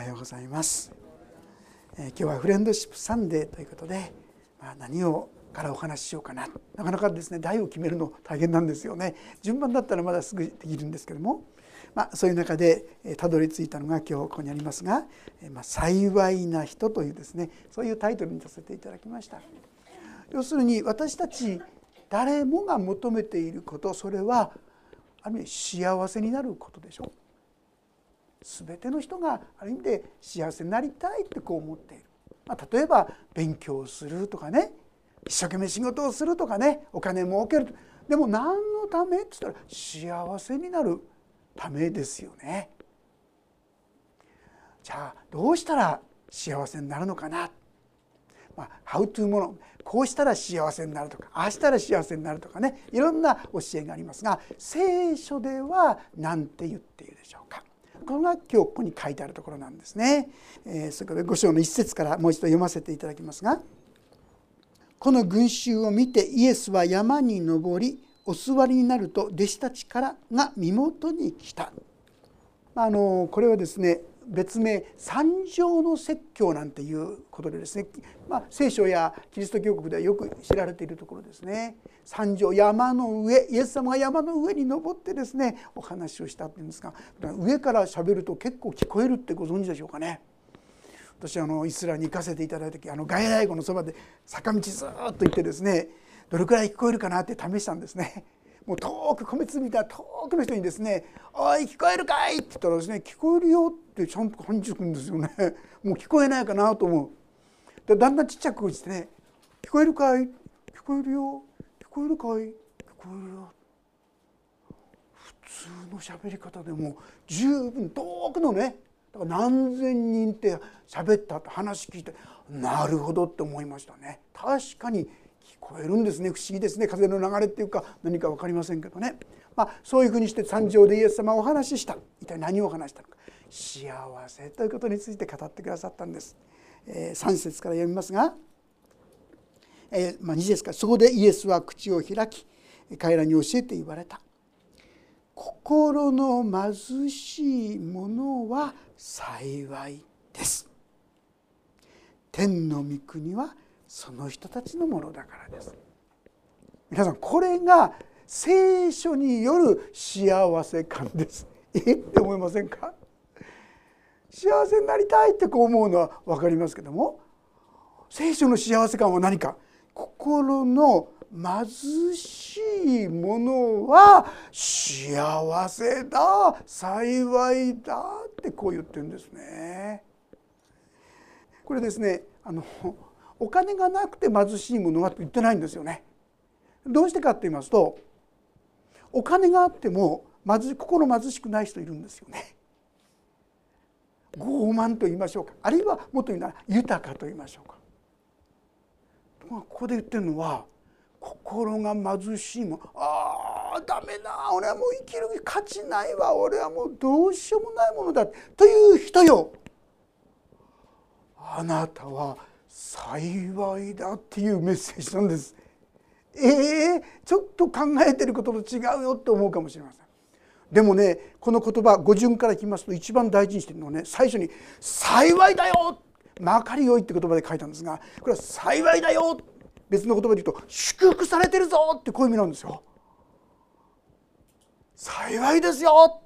はようございます、えー、今日はフレンドシップサンデーということで、まあ、何をからお話ししようかな。なかなかですね題を決めるの大変なんですよね。順番だったらまだすぐできるんですけども、まあ、そういう中でたどり着いたのが今日ここにありますが「まあ、幸いな人」というですねそういうタイトルにさせていただきました。要するに私たち誰もが求めていることそれはある意味幸せになることでしょ。う全ての人がある意味で幸せになりたいってこう思っている、まあ、例えば勉強するとかね。一生懸命仕事をするとかね。お金儲けるでも何のためって言ったら幸せになるためですよね。じゃあどうしたら幸せになるのかな？まあ、ハウトゥーものこうしたら幸せになるとかああしたら幸せになるとかね。いろんな教えがありますが聖書では何て言っているでしょうか？これが今日ここに書いてあるところなんですね。えー、それから5章の一節からもう一度読ませていただきますがこの群衆を見てイエスは山に登りお座りになると弟子たちからが身元に来た。あのこれはですね別名三条の説教なんていうことでですね、まあ、聖書やキリスト教国ではよく知られているところですね三条山の上イエス様が山の上に登ってですねお話をしたっていうんですが上から喋ると結構聞こえるってご存知でしょうかね。私あのイスラエルに行かせていただいた時あの外来語のそばで坂道ずっと行ってですねどれくらい聞こえるかなって試したんですね。もう遠く米粒みたいな遠くの人にですね「おい聞こえるかい?」って言ったらですね「聞こえるよ」ってちゃんと感じてくるんですよね。もう聞こえないかなと思う。でだんだんちっちゃくしてね「聞こえるかい？聞こえるよ。聞こえるかい？聞こえるよ」普通の喋り方でも十分遠くのねだから何千人って喋ったって話聞いてなるほどって思いましたね。確かに聞こえるんですね。不思議ですね。風の流れっていうか何か分かりませんけどね、まあ、そういうふうにして参上でイエス様お話しした。一体何を話したのか。幸せということについて語ってくださったんです。え、3節から読みますが、えーまあ、2節からそこでイエスは口を開き彼らに教えて言われた。心の貧しい者は幸いです。天の御国はその人たちのものだからです皆さんこれが聖書による幸せ感ですえ？って思いませんか？幸せになりたいってこう思うのは分かりますけども聖書の幸せ感は何か？心の貧しいものは幸せだ幸いだってこう言ってるんですね。これですねあのお金がなくて貧しいものはと言ってないんですよね。どうしてかって言いますとお金があっても貧心貧しくない人いるんですよね。傲慢と言いましょうかあるいはもっと言うなら豊かと言いましょうか。ここで言ってるのは心が貧しいものああダメだ俺はもう生きる価値ないわ俺はもうどうしようもないものだという人よあなたは幸いだっていうメッセージなんです。えー、ちょっと考えてることと違うよって思うかもしれません。でもねこの言葉語順から聞きますと一番大事にしてるのはね最初に「幸いだよ!」「まかりよい」って言葉で書いたんですがこれは「幸いだよ!」別の言葉で言うと「祝福されてるぞ!」ってこういう意味なんですよ。幸いですよ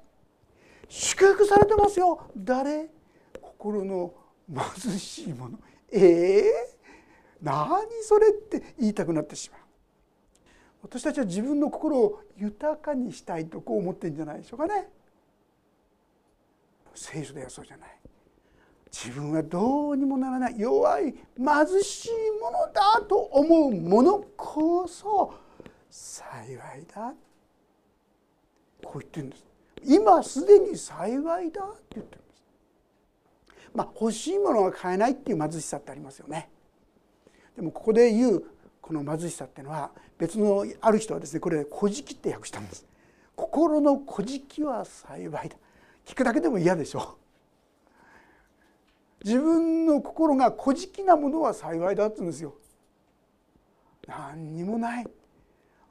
祝福されてますよ誰？心の貧しいものえー、何それって言いたくなってしまう私たちは自分の心を豊かにしたいとこう思ってるんじゃないでしょうかね。聖書ではそうじゃない。自分はどうにもならない弱い貧しいものだと思うものこそ幸いだ。こう言ってるんです。今すでに幸いだって言ってるんです。まあ、欲しいものが買えないっていう貧しさってありますよね。でもここで言うこの貧しさっていうのは別のある人はですねこれ「古事記」って訳したんです。心の古事記は幸いだ。聞くだけでも嫌でしょ自分の心が古事記なものは幸いだって言うんですよ。何にもない。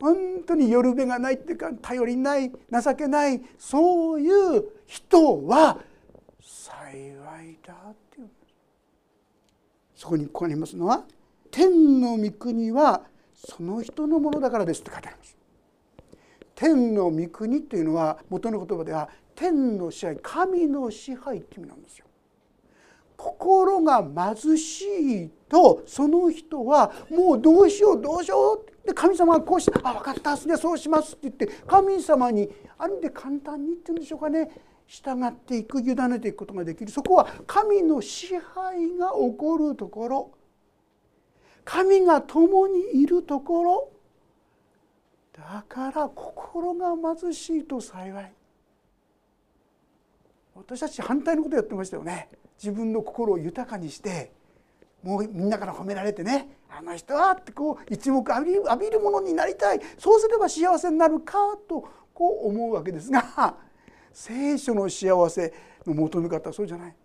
本当に夜べがないっていうか頼りない情けないそういう人は幸いだっていうんです。そこにここにありますのは「天の御国はその人のものだからです」って書いてあります。天の御国っていうのは元の言葉では天の支配神の支配って意味なんですよ。心が貧しいとその人はもうどうしようどうしようって神様がこうして「あ分かったすねそうします」って言って神様にあるんで簡単にっていうんでしょうかね従っていく委ねていくことができるそこは神の支配が起こるところ神が共にいるところ。だから心が貧しいと幸い。私たち反対のことやってましたよね。自分の心を豊かにしてもうみんなから褒められてね。あの人はってこう一目浴びる浴びるものになりたい。そうすれば幸せになるかとこう思うわけですが聖書の幸せの求め方はそうじゃない。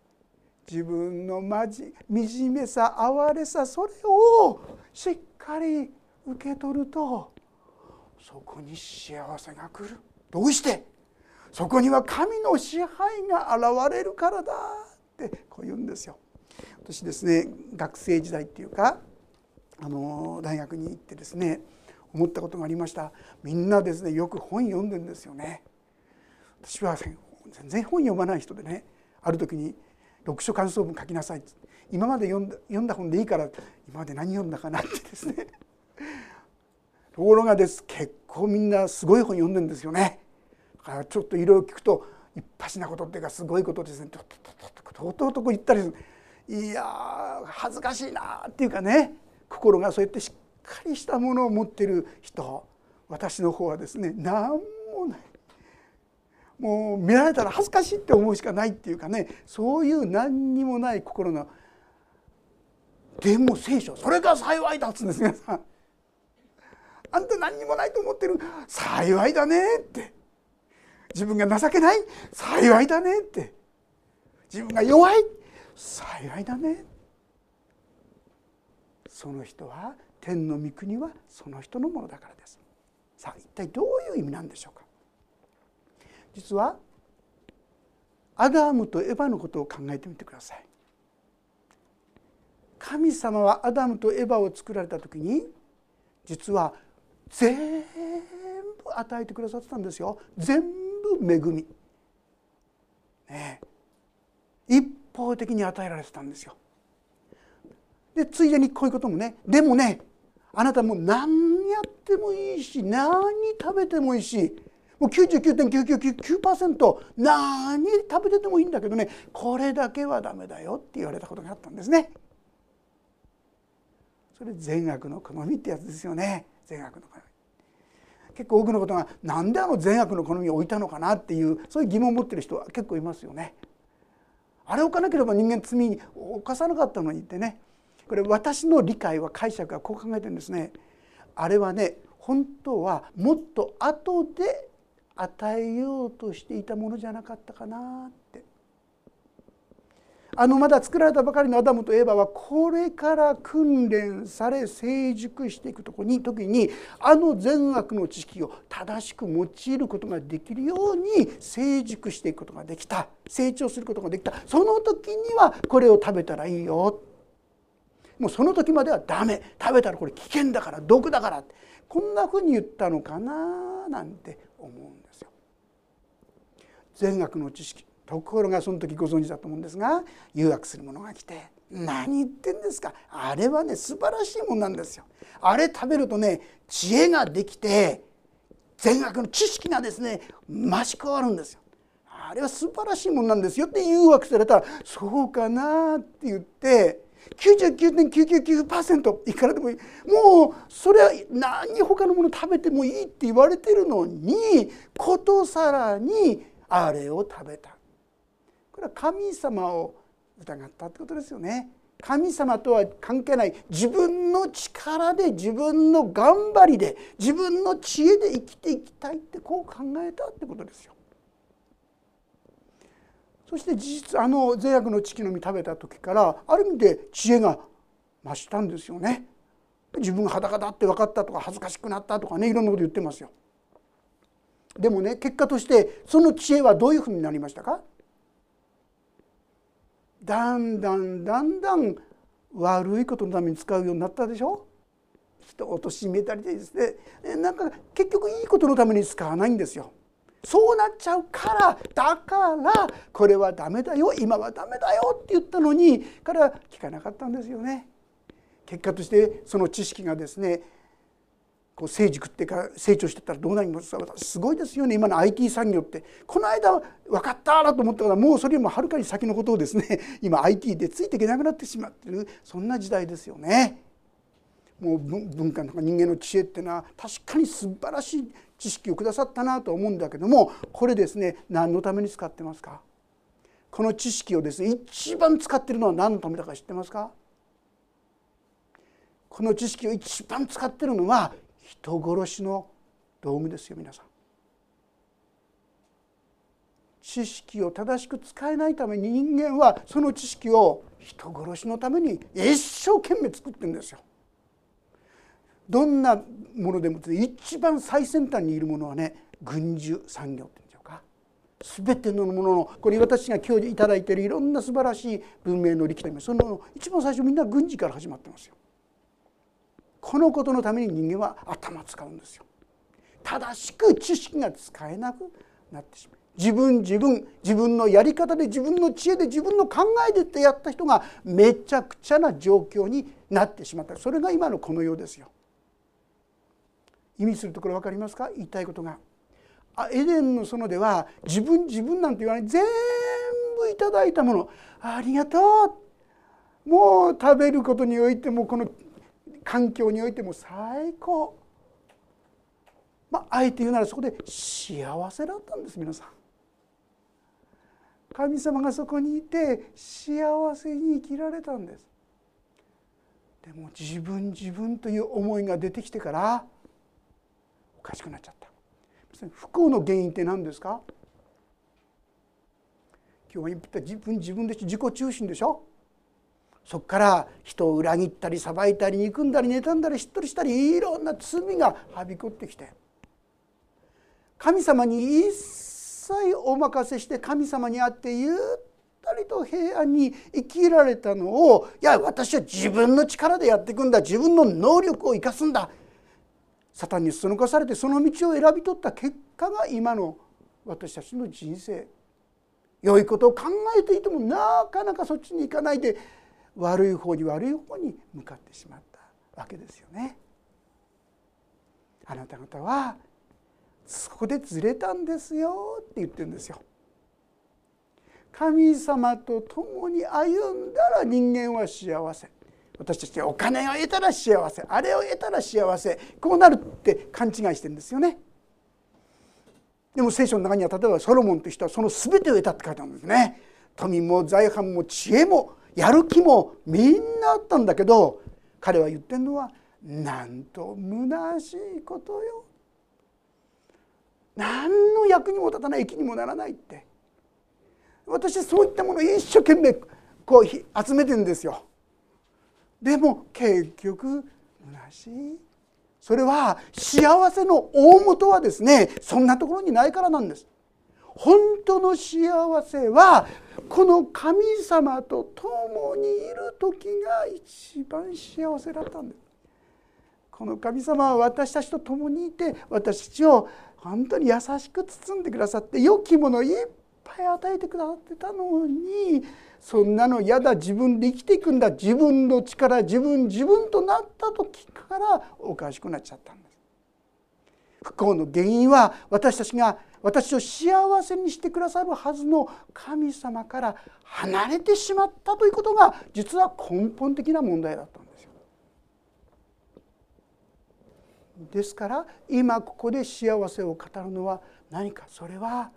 自分のまじ惨めさ哀れさそれをしっかり受け取るとそこに幸せが来る。どうして？そこには神の支配が現れるからだってこう言うんですよ。私ですね学生時代っていうかあの大学に行ってですね思ったことがありました。みんなですねよく本読んでんですよね。私は全然本読まない人でねある時に読書感想文書きなさい。今まで読んだ読んだ本でいいから今まで何読んだかなってですね。ところがです。結構みんなすごい本読んでんですよね。だからちょっといろいろ聞くと一発なことっていうかすごいことですね。ととととこ言ったりするいや恥ずかしいなっていうかね心がそうやってしっかりしたものを持ってる人私の方はですね何もう見られたら恥ずかしいって思うしかないっていうかねそういう何にもない心のでも聖書それが幸いだっつうんです皆さん。あんた何にもないと思ってる。幸いだねって。自分が情けない。幸いだねって。自分が弱い。幸いだねその人は天の御国はその人のものだからです。さあ一体どういう意味なんでしょうか。実はアダムとエヴァのことを考えてみてください。神様はアダムとエヴァを作られた時に実は全部与えてくださってたんですよ。全部恵み、ね、一方的に与えられてたんですよ。でついでにこういうこともね。でもねあなたも何やってもいいし何食べてもいいしもう99.999%何食べててもいいんだけどねこれだけはダメだよって言われたことがあったんですね。それ善悪の好みってやつですよね善悪の好み。結構多くのことが何であの善悪の好みを置いたのかなっていうそういう疑問を持ってる人は結構いますよね。あれ置かなければ人間罪に犯さなかったのにってねこれ私の理解は解釈はこう考えてるんですね。あれはね本当はもっと後で与えようとしていたものじゃなかったかなって。あのまだ作られたばかりのアダムとエヴァはこれから訓練され成熟していくとこに時にあの善悪の知識を正しく用いることができるように成熟していくことができた。成長することができた。その時にはこれを食べたらいいよ。もうその時まではダメ。食べたらこれ危険だから毒だからって。こんなふうに言ったのかななんて思うんです。善悪の知識。ところがその時ご存知だと思うんですが誘惑する者が来て「何言ってんですか？あれはね素晴らしいもんなんですよ」あれ食べるとね知恵ができて善悪の知識がですね増し加わるんですよ。あれは素晴らしいもんなんですよって誘惑されたら「そうかな」って言って99.999%いくらでもいい。もうそれは何他のもの食べてもいいって言われてるのにことさらにあれを食べたこれは神様を疑ったってことですよね。神様とは関係ない自分の力で自分の頑張りで自分の知恵で生きていきたいってこう考えたってことですよ。そして事実あの善悪の知識の実食べた時からある意味で知恵が増したんですよね。自分が裸だって分かったとか恥ずかしくなったとかねいろんなこと言ってますよ。でもね結果としてその知恵はどういうふうになりましたか？だんだんだんだん悪いことのために使うようになったでしょ？人を貶めたりですねなんか結局いいことのために使わないんですよ。そうなっちゃうからだからこれはダメだよ今はダメだよって言ったのにから聞かなかったんですよね。結果としてその知識がですねこう成熟ってか成長してったらどうなりますか？すごいですよね。今の IT 産業って。この間分かったなと思ったからもうそれよりもはるかに先のことをですね 今 IT でついていけなくなってしまってるそんな時代ですよね。もう文化とか人間の知恵っていうのは確かに素晴らしい知識をくださったなと思うんだけどもこれですね何のために使ってますか？この知識をですね一番使ってるのは何のためだか知ってますか？この知識を一番使ってるのは人殺しの道具ですよ皆さん。知識を正しく使えないために人間はその知識を人殺しのために一生懸命作ってるんですよ。どんなものでも一番最先端にいるものはね軍需産業っていうんでしょうか全てのもののこれ私が今日頂いてるいろんな素晴らしい文明の力とその一番最初みんな軍事から始まってますよ。このことのために人間は頭使うんですよ。正しく知識が使えなくなってしまう。自分自分自分のやり方で自分の知恵で自分の考えでってやった人がめちゃくちゃな状況になってしまったそれが今のこの世ですよ。意味するところ分かりますか？言いたいことが。エデンの園では自分自分なんて言わない全部いただいたものありがとうもう食べることにおいてもこの環境においても最高。まああえて言うならそこで幸せだったんです皆さん。神様がそこにいて幸せに生きられたんです。でも自分自分という思いが出てきてからおかしくなっちゃった。不幸の原因って何ですか？今日は言った自分自分で自己中心でしょ。そこから人を裏切ったり裁いたり憎んだり妬んだりしっとりしたりいろんな罪がはびこってきて。神様に一切お任せして神様にあってゆったりと平安に生きられたのをいや私は自分の力でやっていくんだ。自分の能力を生かすんだ。サタンにそのかされてその道を選び取った結果が今の私たちの人生。良いことを考えていてもなかなかそっちに行かないで悪い方に悪い方に向かってしまったわけですよね。あなた方はそこでずれたんですよって言ってるんですよ。神様と共に歩んだら人間は幸せ私たちお金を得たら幸せあれを得たら幸せこうなるって勘違いしてるんですよね。でも聖書の中には例えばソロモンという人はその全てを得たって書いてあるんですね。富も財産も知恵もやる気もみんなあったんだけど彼は言ってるのはなんと虚しいことよ。何の役にも立たない益にもならないって。私そういったものを一生懸命こう集めてんですよ。でも結局虚しい。それは幸せの大元はですねそんなところにないからなんです。本当の幸せはこの神様と共にいる時が一番幸せだったんですこの神様は私たちと共にいて私たちを本当に優しく包んでくださって良きものいっぱい与えてくださってたのにそんなの嫌だ自分で生きていくんだ自分の力自分自分となった時からおかしくなっちゃったんです。不幸の原因は私たちが私を幸せにしてくださるはずの神様から離れてしまったということが実は根本的な問題だったんですよ。ですから今ここで幸せを語るのは何かそれは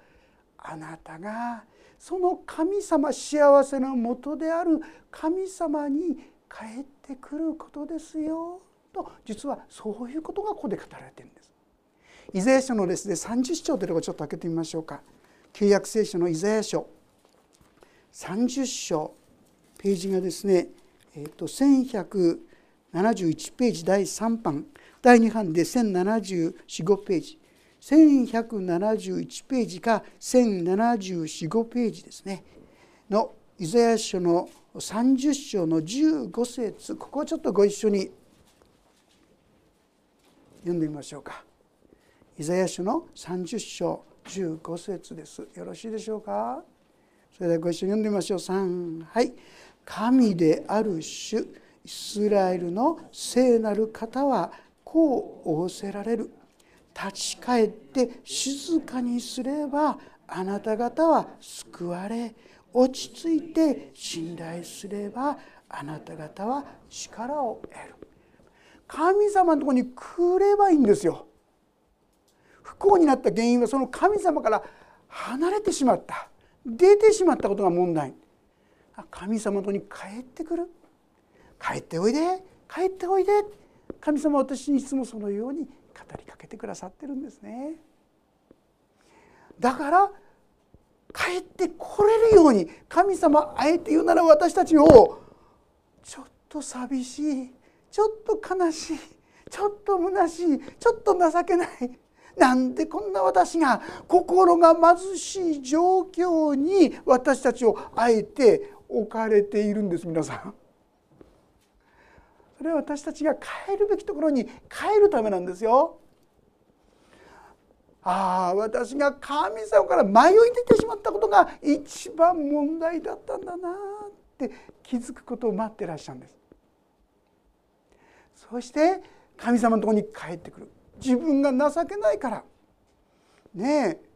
あなたがその神様幸せのもとである神様に帰ってくることですよと実はそういうことがここで語られてるんです。イザヤ書のですね30章というところちょっと開けてみましょうか。旧約聖書のイザヤ書。30章。ページがですね、えー、と1171ページ第3版。第2版で1074ページ。1171ページか1074ページですね。のイザヤ書の30章の15節。ここをちょっとご一緒に読んでみましょうか。イザヤ書の30章15節です。よろしいでしょうか？それではご一緒に読んでみましょう。3はい。神である主イスラエルの聖なる方はこう仰せられる。立ち返って静かにすればあなた方は救われ。落ち着いて信頼すればあなた方は力を得る。神様のところに来ればいいんですよ。幸になった原因はその神様から離れてしまった。出てしまったことが問題。神様とに帰ってくる。帰っておいで。帰っておいで。神様は私にいつもそのように語りかけてくださってるんですね。だから帰ってこれるように神様あえて言うなら私たちをちょっと寂しいちょっと悲しいちょっと虚しいちょっと情けないなんでこんな私が心が貧しい状況に私たちをあえて置かれているんです皆さん。それは私たちが帰るべきところに帰るためなんですよ。ああ私が神様から迷い出てしまったことが一番問題だったんだなって気づくことを待ってらっしゃるんです。そして神様のところに帰ってくる自分が情けないからねえ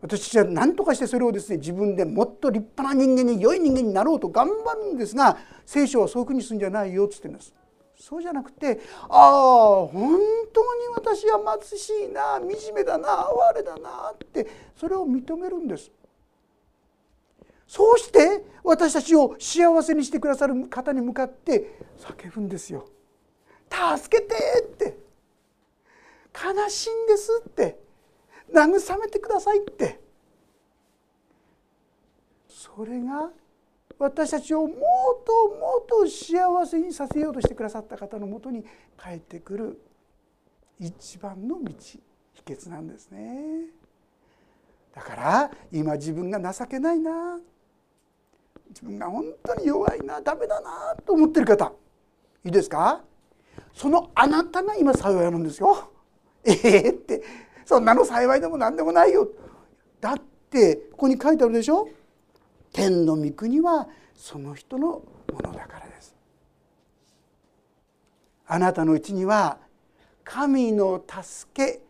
私は何とかしてそれをですね自分でもっと立派な人間に良い人間になろうと頑張るんですが聖書はそういうふうにするんじゃないよっつってんです。そうじゃなくてああ本当に私は貧しいな惨めだな哀れだなってそれを認めるんです。そうして私たちを幸せにしてくださる方に向かって叫ぶんですよ。助けてって悲しいんですって慰めてくださいってそれが私たちをもっともっと幸せにさせようとしてくださった方のもとに帰ってくる一番の道秘訣なんですね。だから今自分が情けないな自分が本当に弱いなダメだなと思ってる方いいですか？そのあなたが今幸いなんですよ。ええー、ってそんなの幸いでも何でもないよ。だってここに書いてあるでしょ？天の御国はその人のものだからです。あなたのうちには神の助け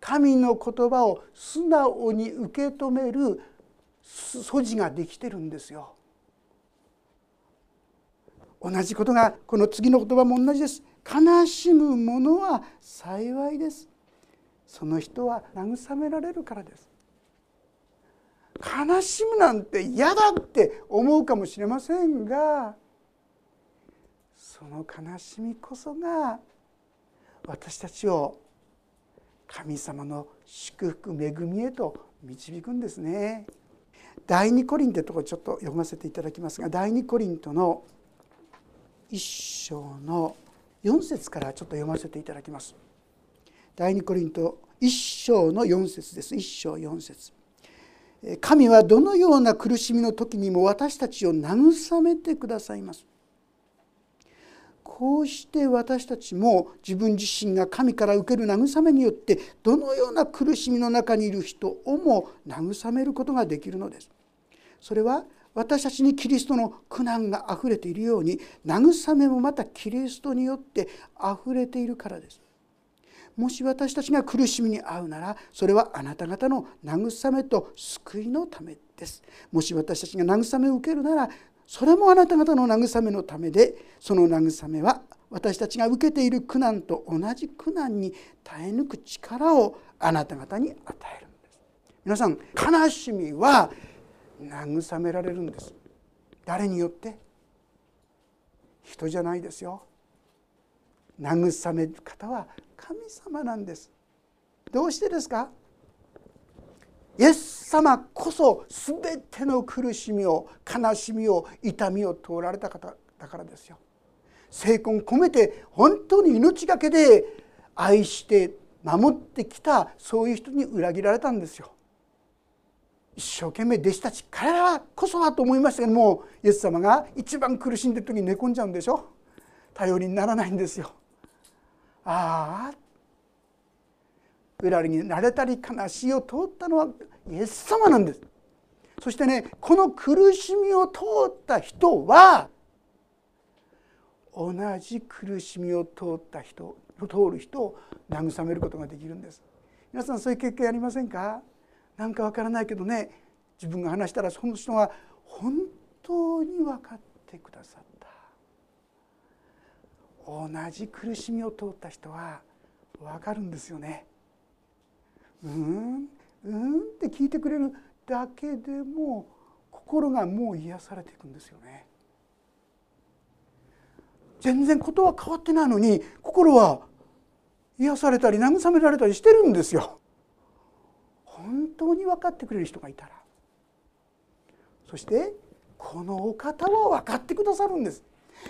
神の言葉を素直に受け止める素地ができてるんですよ。同じことがこの次の言葉も同じです。悲しむ者は幸いです。その人は慰められるからです悲しむなんて嫌だって思うかもしれませんがその悲しみこそが私たちを神様の祝福恵みへと導くんですね。第二コリントとこちょっと読ませていただきますが第二コリントの一章の4節からちょっと読ませていただきます。第二コリント一章の4節です。一章4節。神はどのような苦しみの時にも私たちを慰めてくださいます。こうして私たちも自分自身が神から受ける慰めによってどのような苦しみの中にいる人をも慰めることができるのです。それは私たちにキリストの苦難があふれているように慰めもまたキリストによってあふれているからです。もし私たちが苦しみに遭うならそれはあなた方の慰めと救いのためです。もし私たちが慰めを受けるならそれもあなた方の慰めのためでその慰めは私たちが受けている苦難と同じ苦難に耐え抜く力をあなた方に与えるんです。皆さん悲しみは慰められるんです。誰によって？人じゃないですよ。慰める方は神様なんです。どうしてですか？イエス様こそ全ての苦しみを悲しみを痛みを通られた方だからですよ。精魂込めて本当に命がけで愛して守ってきたそういう人に裏切られたんですよ。一生懸命弟子たち彼らこそはと思いましたけどもイエス様が一番苦しんでる時に寝込んじゃうんでしょ。頼りにならないんですよ。ああ裏切りになれたり悲しいを通ったのはイエス様なんです。そしてねこの苦しみを通った人は同じ苦しみを通った人通る人を慰めることができるんです。皆さんそういう経験ありませんか？何かわからないけどね自分が話したらその人が本当に分かってくださった。同じ苦しみを通った人は分かるんですよねうんうんって聞いてくれるだけでも心がもう癒されていくんですよね全然ことは変わってないのに心は癒されたり慰められたりしてるんですよ。本当に分かってくれる人がいたらそしてこのお方は分かってくださるんです。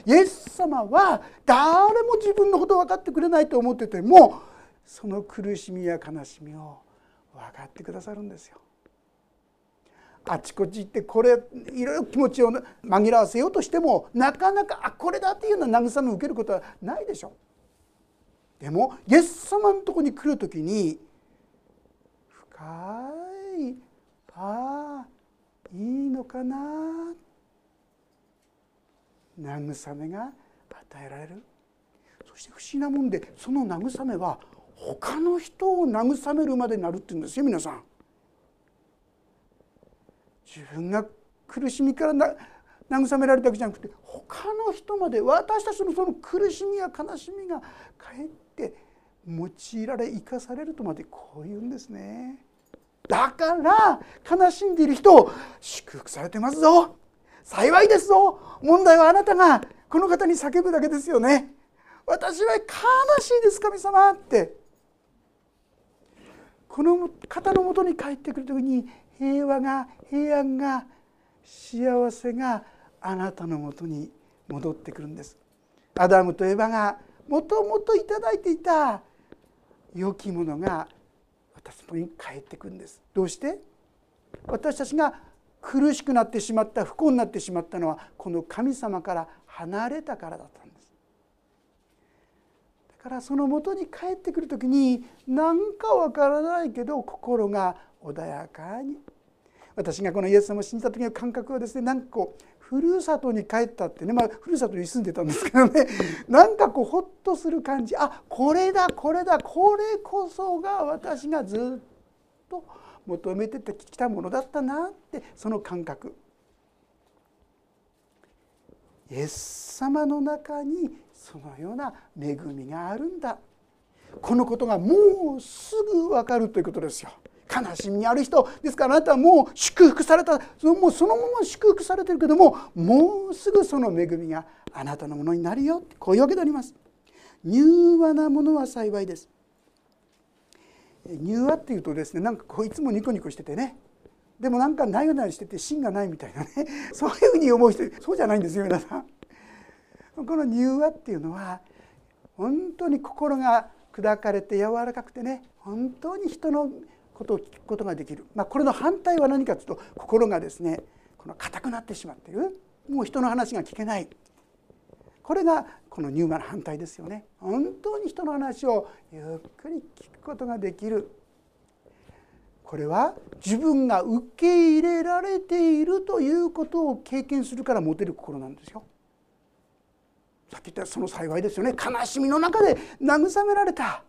イエス様は誰も自分のこと分かってくれないと思っててもその苦しみや悲しみを分かってくださるんですよ。あちこち行ってこれいろいろ気持ちを紛らわせようとしてもなかなかあこれだっていうような慰めを受けることはないでしょう。でもイエス様のとこに来る時に深いああいいのかな慰めが与えられるそして不思議なもんでその慰めは他の人を慰めるまでなるって言うんですよ皆さん。自分が苦しみから慰められたわけじゃなくて他の人まで私たちのその苦しみや悲しみがかえって用いられ生かされるとまでこう言うんですね。だから悲しんでいる人を祝福されてますぞ幸いですぞ。問題はあなたがこの方に叫ぶだけですよね。私は悲しいです神様って。この方のもとに帰ってくる時に平和が平安が幸せがあなたのもとに戻ってくるんです。アダムとエバがもともと頂いていた良きものが私のに帰ってくるんです。どうして？私たちが苦しくなってしまった不幸になってしまったのはこの神様から離れたからだったんです。だからそのもとに帰ってくる時に何かわからないけど心が穏やかに。私がこのイエス様を信じた時の感覚はですねなんかこうふるさとに帰ったってねまあふるさとに住んでたんですけどね。なんかこうほっとする感じ。あこれだこれだこれこそが私がずっと求めてきたものだったなってその感覚イエス様の中にそのような恵みがあるんだこのことがもうすぐ分かるということですよ。悲しみにある人ですからあなたはもう祝福されたもうそのまま祝福されてるけどももうすぐその恵みがあなたのものになるよこういうわけであります。柔和なものは幸いです。柔和っていうとですねなんかこういつもニコニコしててね。でもなんかなようなしてて芯がないみたいなね。そういうふうに思う人そうじゃないんですよ皆さん。この柔和っていうのは本当に心が砕かれて柔らかくてね本当に人のことを聞くことができる、まあ、これの反対は何かというと心がですねこの硬くなってしまっている。もう人の話が聞けない。これがこのニューマの反対ですよね。本当に人の話をゆっくり聞くことができる。これは自分が受け入れられているということを経験するから持てる心なんですよ。さっき言ったその幸いですよね。悲しみの中で慰められた。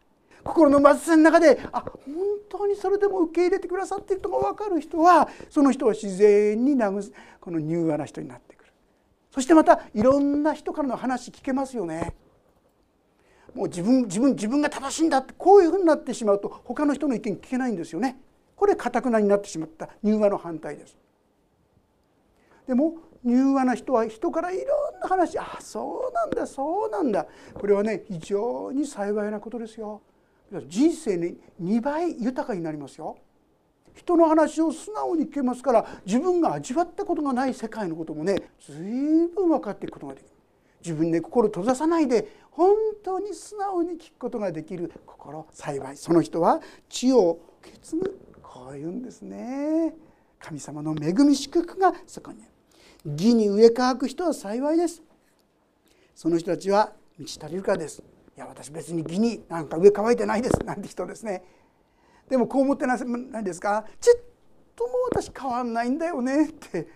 心の貧しさの中であ本当にそれでも受け入れてくださっているとが分かる人はその人は自然に慰この柔和な人になってそしてまたいろんな人からの話聞けますよね。もう自分自分自分が正しいんだってこういうふうになってしまうと他の人の意見聞けないんですよね。これかたくなになってしまった柔和の反対です。でも柔和な人は人からいろんな話あそうなんだそうなんだこれはね非常に幸いなことですよ。人生に2倍豊かになりますよ。人の話を素直に聞けますから自分が味わったことがない世界のこともね随分分かっていくことができる。自分で心閉ざさないで本当に素直に聞くことができる。心幸い。その人は血を受け継ぐ。こういうんですね。神様の恵み祝福がそこにある。義に植え替く人は幸いです。その人たちは満ち足りるからです。いや私別に義になんか植え替えてないです。なんて人ですね。でもこう思ってないですか？ちっとも私変わんないんだよねって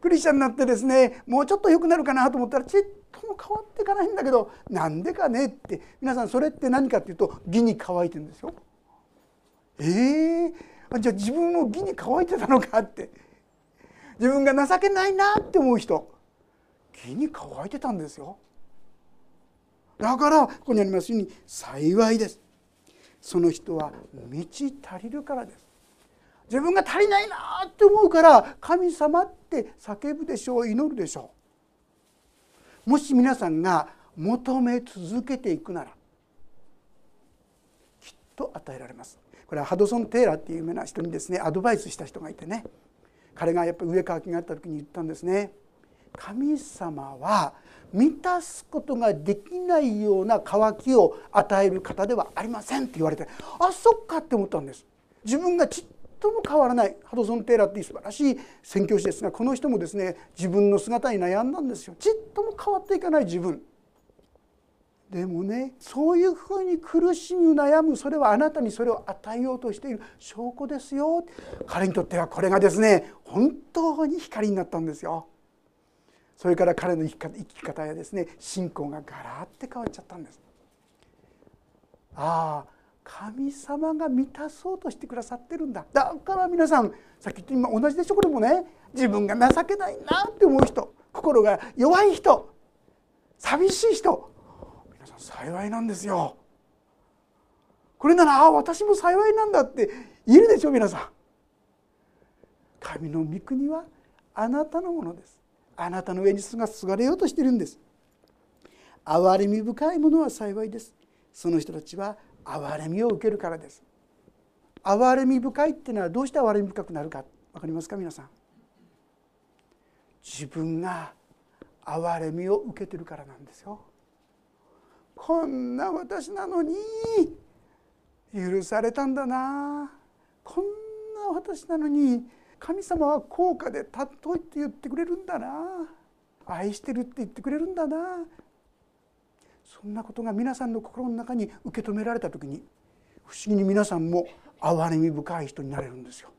クリスチャンになってですねもうちょっと良くなるかなと思ったらちっとも変わっていかないんだけどなんでかねって皆さんそれって何かっていうと義に乾いてるんですよ。えー、じゃあ自分も義に乾いてたのかって自分が情けないなって思う人義に乾いてたんですよ。だからここにありますように幸いです。その人は満ち足りるからです。自分が足りないなって思うから神様って叫ぶでしょう祈るでしょう。もし皆さんが求め続けていくならきっと与えられます。これはハドソン・テイラーっていう有名な人にですねアドバイスした人がいてね。彼がやっぱり上乾きがあった時に言ったんですね。神様は満たすことができないような渇きを与える方ではありませんって言われてあそっかって思ったんです。自分がちっとも変わらない。ハドソン・テイラーっていう素晴らしい宣教師ですがこの人もですね自分の姿に悩んだんですよ。ちっとも変わっていかない自分。でもねそういうふうに苦しむ悩むそれはあなたにそれを与えようとしている。証拠ですよ。彼にとってはこれがですね本当に光になったんですよ。それから彼の生き方やですね信仰がガラッて変わっちゃったんです。ああ神様が満たそうとしてくださってるんだ。だから皆さんさっき言った今同じでしょこれもね自分が情けないなって思う人心が弱い人寂しい人皆さん幸いなんですよ。これならあ私も幸いなんだって言えるでしょ皆さん。神の御国はあなたのものです。あなたの上にすがすがれようとしているんです。憐れみ深いものは幸いです。その人たちは憐れみを受けるからです。憐れみ深いっていうのはどうして憐れみ深くなるか。分かりますか皆さん。自分が憐れみを受けてるからなんですよ。こんな私なのに許されたんだな。こんな私なのに神様は高価で尊いって言ってくれるんだな愛してるって言ってくれるんだなそんなことが皆さんの心の中に受け止められた時に不思議に皆さんも憐れみ深い人になれるんですよ。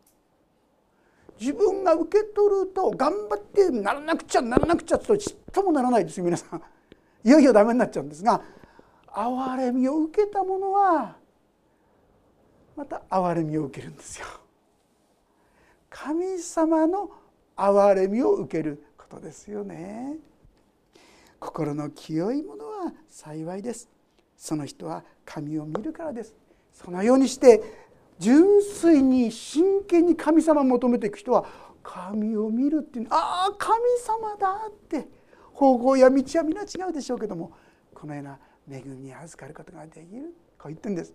自分が受け取ると頑張ってならなくちゃならなくちゃとちっともならないですよ皆さん。いよいよダメになっちゃうんですが憐れみを受けた者はまた憐れみを受けるんですよ。神様の憐れみを受けることですよね。心の清いものは幸いです。その人は神を見るからです。そのようにして純粋に真剣に神様を求めていく人は神を見るっていう。ああ神様だって。方法や道は皆違うでしょうけどもこのような恵みに預かることができる。こう言ってるんです。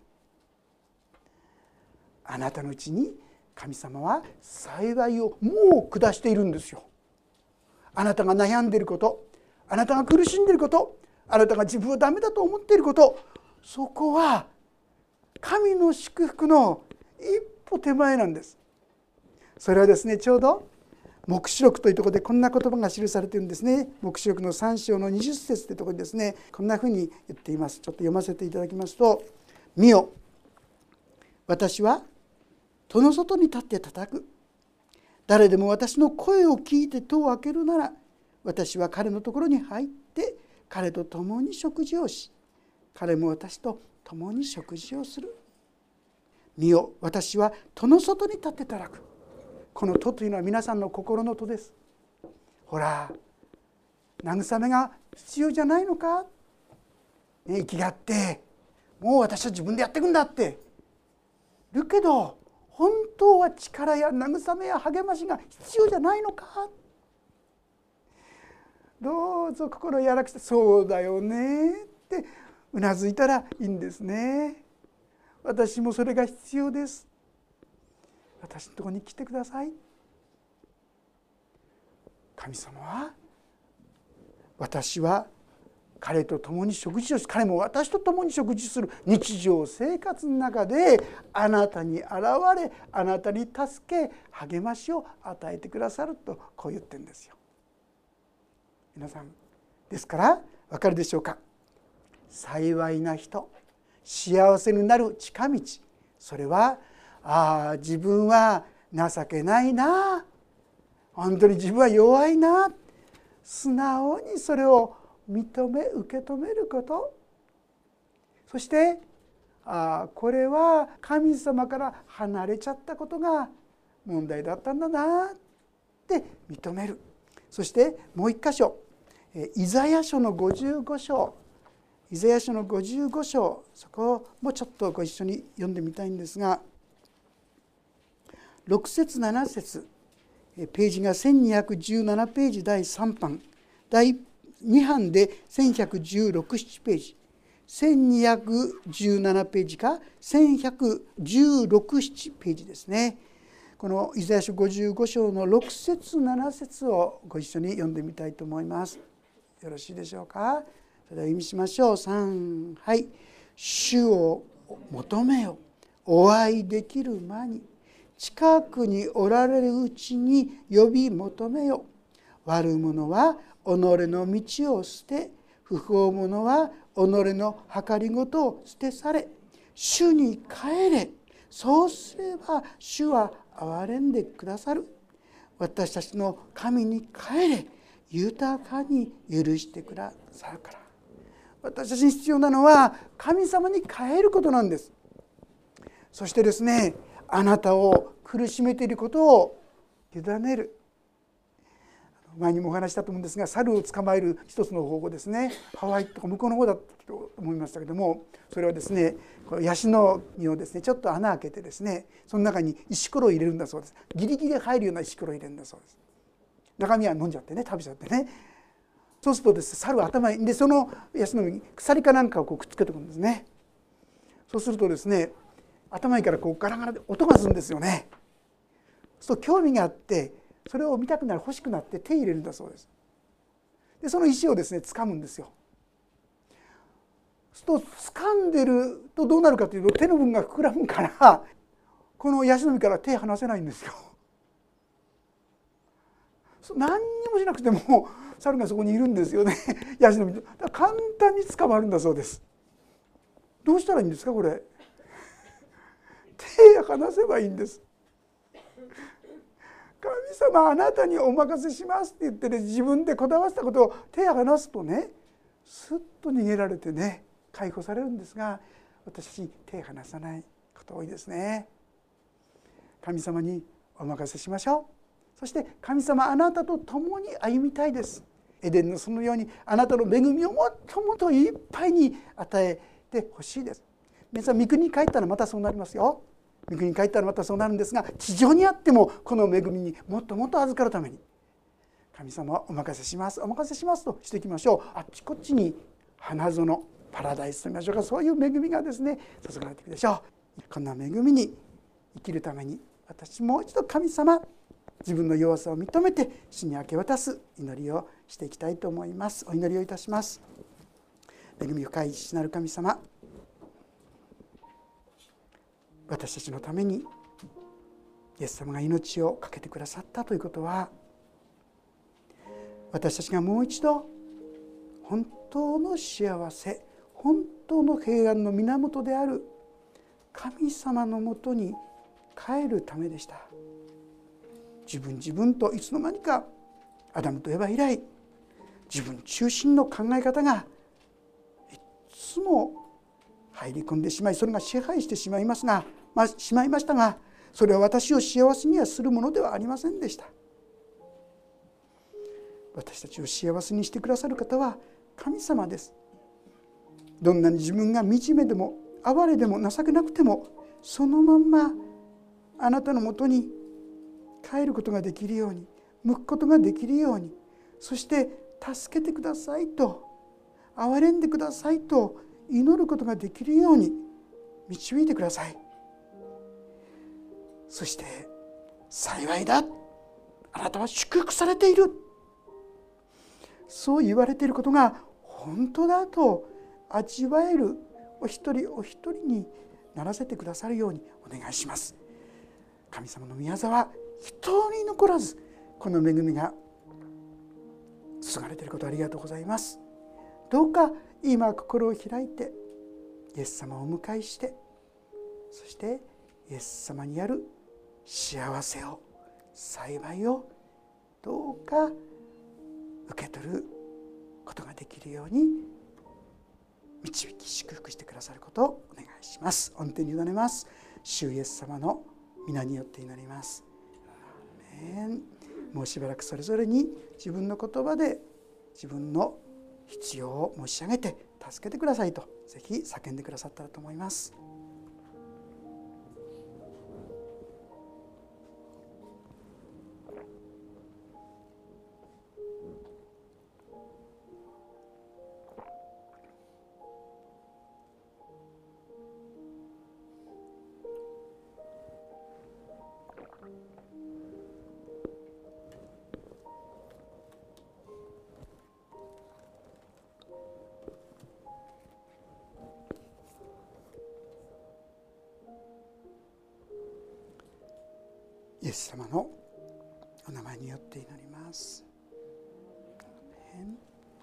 あなたのうちに神様は幸いをもう下しているんですよ。あなたが悩んでいることあなたが苦しんでいることあなたが自分はダメだと思っていることそこは神の祝福の一歩手前なんです。それはですねちょうど黙示録というところでこんな言葉が記されているんですね。黙示録の3章の20節というところにですね。こんなふうに言っています。ちょっと読ませていただきますと「見よ私は戸の外に立って叩く。誰でも私の声を聞いて戸を開けるなら私は彼のところに入って彼と共に食事をし彼も私と共に食事をする。見よ私は戸の外に立ってただく。この戸というのは皆さんの心の戸です。ほら慰めが必要じゃないのか、ね、生きがってもう私は自分でやっていくんだって。るけど本当は力や慰めや励ましが必要じゃないのか？どうぞ心柔らくしてそうだよね。ってうなずいたらいいんですね。私もそれが必要です。私のとこに来てください。神様は私は彼と共に食事をし彼も私と共に食事する日常生活の中であなたに現れあなたに助け励ましを与えてくださるとこう言ってるんですよ。皆さんですから分かるでしょうか？幸いな人幸せになる近道それはああ自分は情けないな。本当に自分は弱いな。素直にそれを認め受け止めること。そしてあこれは神様から離れちゃったことが問題だったんだなって認める。そしてもう一箇所。イザヤ書の55章。イザヤ書の55章。そこもちょっとご一緒に読んでみたいんですが。6節7節。ページが1217ページ第3版。第1 2版で1116ページ。1217ページか1116ページですね。このイザヤ書55章の6節7節をご一緒に読んでみたいと思います。よろしいでしょうか？それでは意味しましょう。3はい。主を求めよ。お会いできる間に。近くにおられるうちに呼び求めよ。悪者は己の道を捨て不法者は己の計りごとを捨てされ。主に帰れ。そうすれば主は憐れんでくださる。私たちの神に帰れ。豊かに許してくださるから。私たちに必要なのは神様に帰ることなんです。そしてですねあなたを苦しめていることを委ねる。前にもお話したと思うんですが猿を捕まえる一つの方法ですね。ハワイとか向こうの方だと思いましたけどもそれはですねこヤシの実をですねちょっと穴開けてですねその中に石ころを入れるんだそうです。ギリギリ入るような石ころを入れるんだそうです。中身は飲んじゃってね食べちゃってね。そうするとですね猿は頭にでそのヤシの実鎖かなんかをこうくっつけておくんですね。そうするとですね頭からこうガラガラで音がするんですよね。そう興味があってそれを見たくなる欲しくなって手入れるんだそうです。でその石をですね掴むんですよ。そうすると掴んでるとどうなるかというと手の分が膨らむからこのヤシの実から手離せないんですよ。何にもしなくても猿がそこにいるんですよね。ヤシの実。だ簡単に捕まるんだそうです。どうしたらいいんですかこれ。手離せばいいんです。神様あなたにお任せしますって言ってね自分でこだわったことを手を離すとねすっと逃げられてね解放されるんですが私たち手を離さないこと多いですね。神様にお任せしましょう。そして神様あなたと共に歩みたいです。エデンのそのようにあなたの恵みをもっともっといっぱいに与えてほしいです。皆さん三国に帰ったらまたそうなりますよ。御国に帰ったらまたそうなるんですが地上にあってもこの恵みにもっともっと預かるために神様はお任せしますお任せしますとしていきましょう。あっちこっちに花園パラダイスと言いましょうか。そういう恵みがですね注がれていくでしょう。こんな恵みに生きるために私もう一度神様自分の弱さを認めて死に明け渡す祈りをしていきたいと思います。お祈りをいたします。恵み深い父なる神様私たちのためにイエス様が命を懸けてくださったということは私たちがもう一度本当の幸せ本当の平安の源である神様のもとに帰るためでした。自分自分といつの間にかアダムとエヴァ以来自分中心の考え方がいつも入り込んでしまいそれが支配してしまいますがしまいましたがそれは私を幸せにはするものではありませんでした。私たちを幸せにしてくださる方は神様です。どんなに自分が惨めでも哀れでも情けなくてもそのまんまあなたのもとに帰ることができるように向くことができるようにそして助けてくださいと憐れんでくださいと祈ることができるように導いてください。そして幸いだ。あなたは祝福されている。そう言われていることが本当だと味わえる。お一人お一人にならせてくださるようにお願いします。神様の宮沢一人残らずこの恵みが注がれていることありがとうございます。どうか今心を開いてイエス様をお迎えしてそしてイエス様にある幸せを幸いをどうか受け取ることができるように導き祝福してくださることをお願いします。御手に委ねます。主イエス様の皆によって祈ります。もうしばらくそれぞれに自分の言葉で自分の必要を申し上げて助けてくださいとぜひ叫んでくださったらと思います。